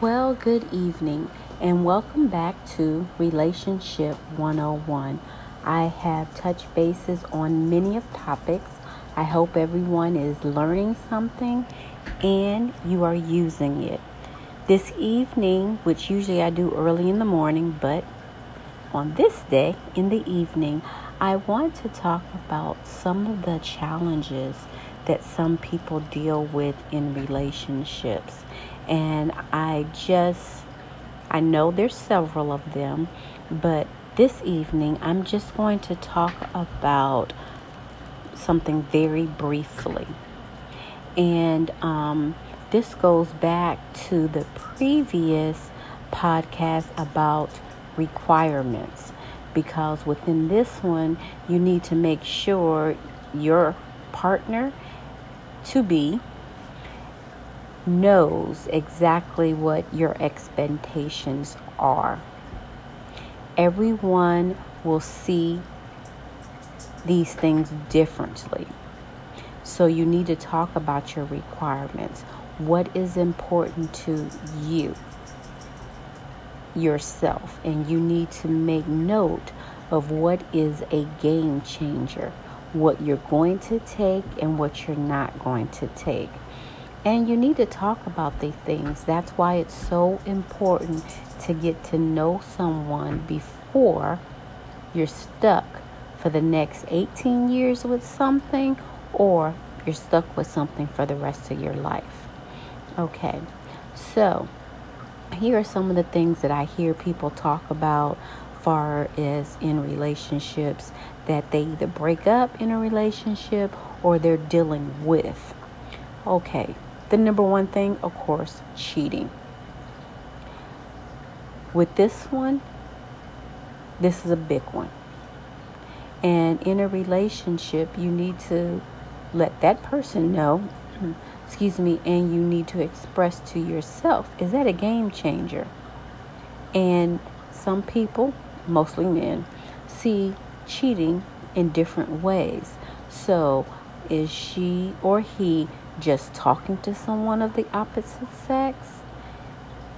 Well, good evening, and welcome back to Relationship 101. I have touched bases on many of topics. I hope everyone is learning something and you are using it. This evening, which usually I do early in the morning, but on this day in the evening, I want to talk about some of the challenges that some people deal with in relationships. And I just, I know there's several of them, but this evening I'm just going to talk about something very briefly. And um, this goes back to the previous podcast about requirements because within this one, you need to make sure your partner to be knows exactly what your expectations are. Everyone will see these things differently. So you need to talk about your requirements. What is important to you, yourself, and you need to make note of what is a game changer, what you're going to take and what you're not going to take. And you need to talk about these things. That's why it's so important to get to know someone before you're stuck for the next 18 years with something or you're stuck with something for the rest of your life. Okay, so here are some of the things that I hear people talk about far as in relationships that they either break up in a relationship or they're dealing with. Okay, the number one thing, of course, cheating. With this one, this is a big one. And in a relationship, you need to let that person know, excuse me, and you need to express to yourself is that a game changer? And some people, mostly men, see cheating in different ways. So, is she or he just talking to someone of the opposite sex?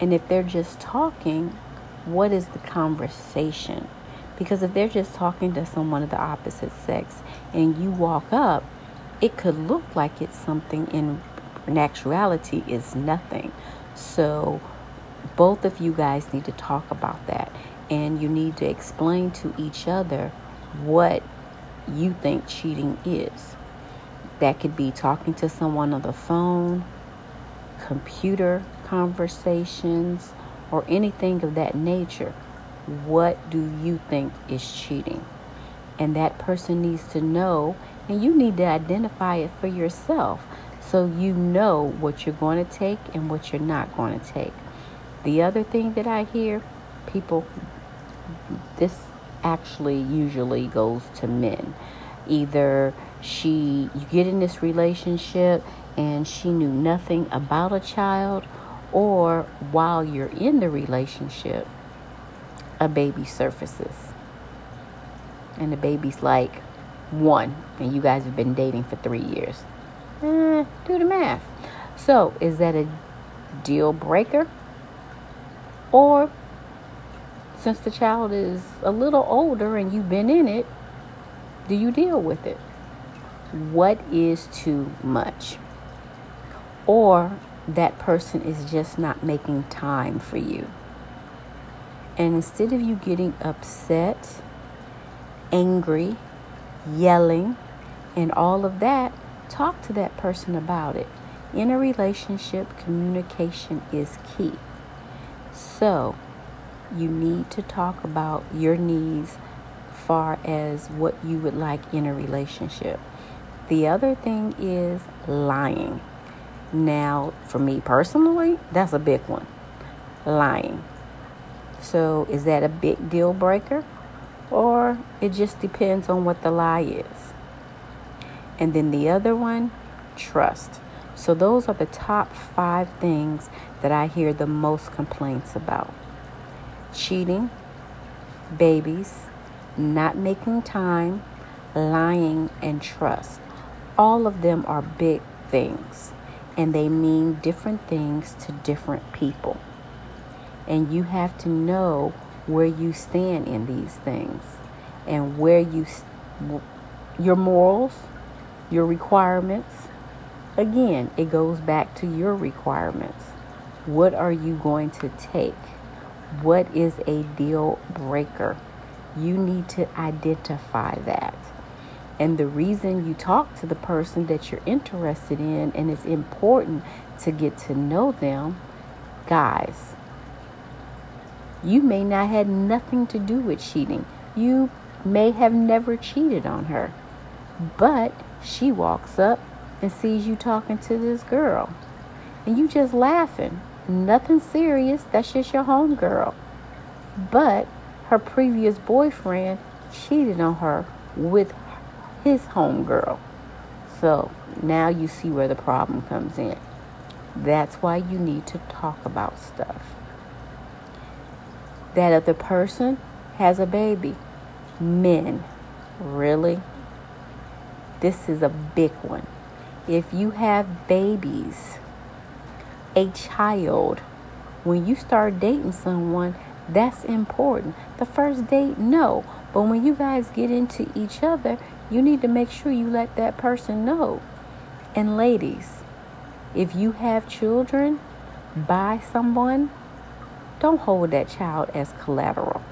And if they're just talking, what is the conversation? Because if they're just talking to someone of the opposite sex and you walk up, it could look like it's something in, in actuality is nothing. So both of you guys need to talk about that and you need to explain to each other what you think cheating is. That could be talking to someone on the phone, computer conversations, or anything of that nature. What do you think is cheating? And that person needs to know, and you need to identify it for yourself so you know what you're going to take and what you're not going to take. The other thing that I hear people, this actually usually goes to men. Either she you get in this relationship and she knew nothing about a child or while you're in the relationship a baby surfaces. And the baby's like one and you guys have been dating for three years. Eh, do the math. So is that a deal breaker? Or since the child is a little older and you've been in it do you deal with it what is too much. Or that person is just not making time for you. And instead of you getting upset, angry, yelling, and all of that, talk to that person about it. In a relationship, communication is key. So, you need to talk about your needs far as what you would like in a relationship. The other thing is lying. Now, for me personally, that's a big one. Lying. So, is that a big deal breaker? Or it just depends on what the lie is. And then the other one, trust. So, those are the top five things that I hear the most complaints about cheating, babies, not making time, lying, and trust all of them are big things and they mean different things to different people. And you have to know where you stand in these things and where you your morals, your requirements. Again, it goes back to your requirements. What are you going to take? What is a deal breaker? You need to identify that. And the reason you talk to the person that you're interested in, and it's important to get to know them, guys, you may not have nothing to do with cheating. You may have never cheated on her. But she walks up and sees you talking to this girl. And you just laughing. Nothing serious. That's just your home girl. But her previous boyfriend cheated on her with his homegirl. So now you see where the problem comes in. That's why you need to talk about stuff. That other person has a baby. Men, really? This is a big one. If you have babies, a child, when you start dating someone, that's important. The first date, no. But when you guys get into each other, you need to make sure you let that person know. And ladies, if you have children by someone, don't hold that child as collateral.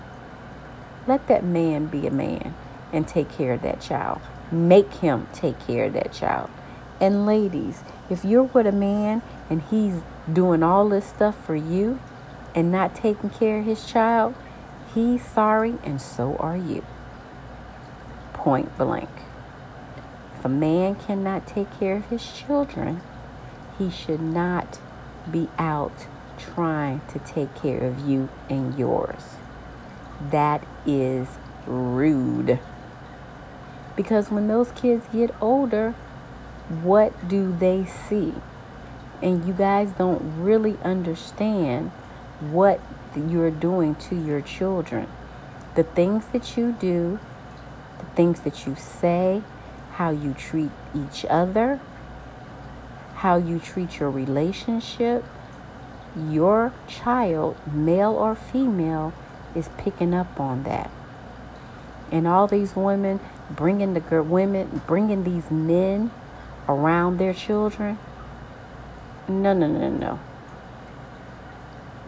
Let that man be a man and take care of that child. Make him take care of that child. And ladies, if you're with a man and he's doing all this stuff for you and not taking care of his child, he's sorry and so are you. Point blank. If a man cannot take care of his children, he should not be out trying to take care of you and yours. That is rude. Because when those kids get older, what do they see? And you guys don't really understand what you're doing to your children. The things that you do, the things that you say, how you treat each other, how you treat your relationship, your child, male or female, is picking up on that. And all these women bringing the girl, women, bringing these men around their children. No, no, no, no.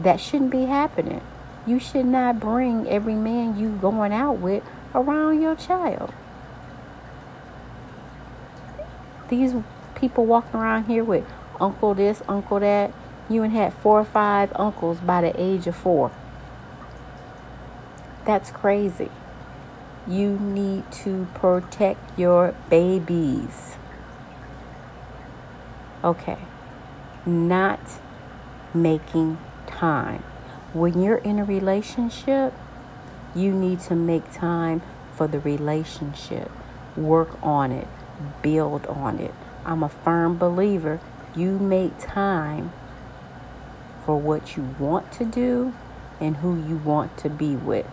That shouldn't be happening. You should not bring every man you going out with around your child. These people walking around here with uncle this, uncle that. You and had four or five uncles by the age of four. That's crazy. You need to protect your babies. Okay. Not making time. When you're in a relationship, you need to make time for the relationship. Work on it. Build on it. I'm a firm believer you make time for what you want to do and who you want to be with.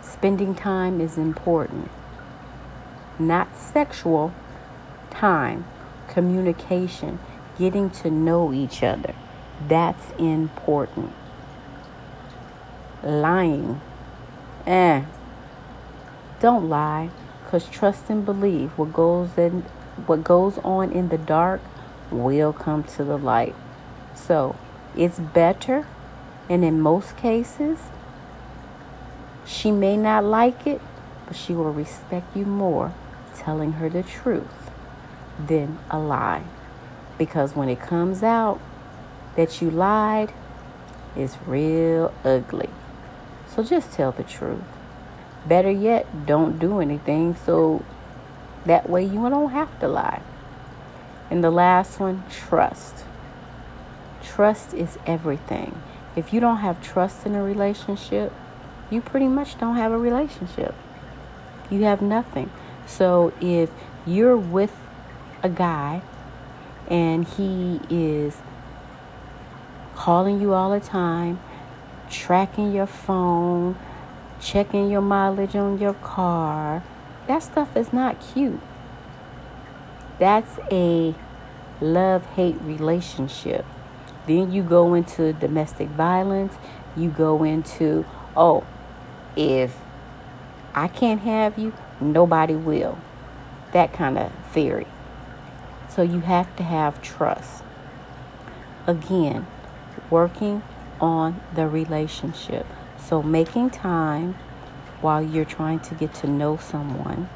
Spending time is important. Not sexual, time, communication, getting to know each other. That's important. Lying. Eh. Don't lie, because trust and believe what goes in what goes on in the dark will come to the light. So it's better, and in most cases, she may not like it, but she will respect you more telling her the truth than a lie. Because when it comes out that you lied, is real ugly. So just tell the truth. Better yet, don't do anything so that way you don't have to lie. And the last one, trust. Trust is everything. If you don't have trust in a relationship, you pretty much don't have a relationship. You have nothing. So if you're with a guy and he is calling you all the time, tracking your phone, checking your mileage on your car, that stuff is not cute. That's a love hate relationship. Then you go into domestic violence. You go into, oh, if I can't have you, nobody will. That kind of theory. So you have to have trust. Again, working on the relationship. So making time while you're trying to get to know someone,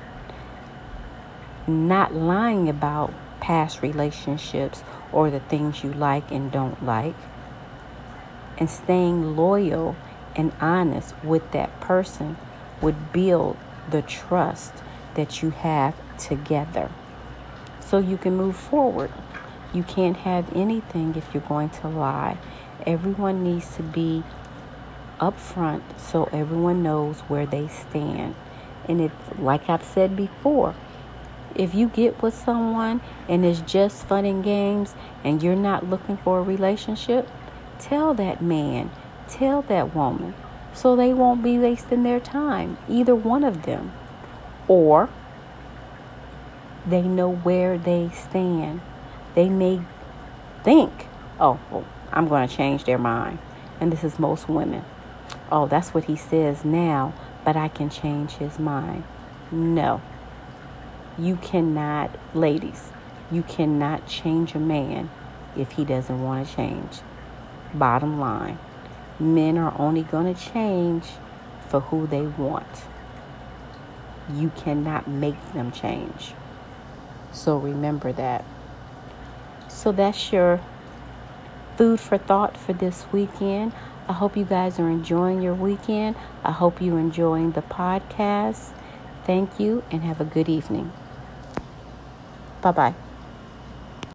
not lying about past relationships or the things you like and don't like, and staying loyal and honest with that person would build the trust that you have together so you can move forward. You can't have anything if you're going to lie. Everyone needs to be upfront so everyone knows where they stand. And if, like I've said before, if you get with someone and it's just fun and games and you're not looking for a relationship, tell that man, tell that woman, so they won't be wasting their time, either one of them. Or they know where they stand. They may think, oh, well, I'm going to change their mind. And this is most women. Oh, that's what he says now, but I can change his mind. No. You cannot, ladies, you cannot change a man if he doesn't want to change. Bottom line men are only going to change for who they want. You cannot make them change. So remember that. So that's your food for thought for this weekend. I hope you guys are enjoying your weekend. I hope you're enjoying the podcast. Thank you and have a good evening. Bye bye.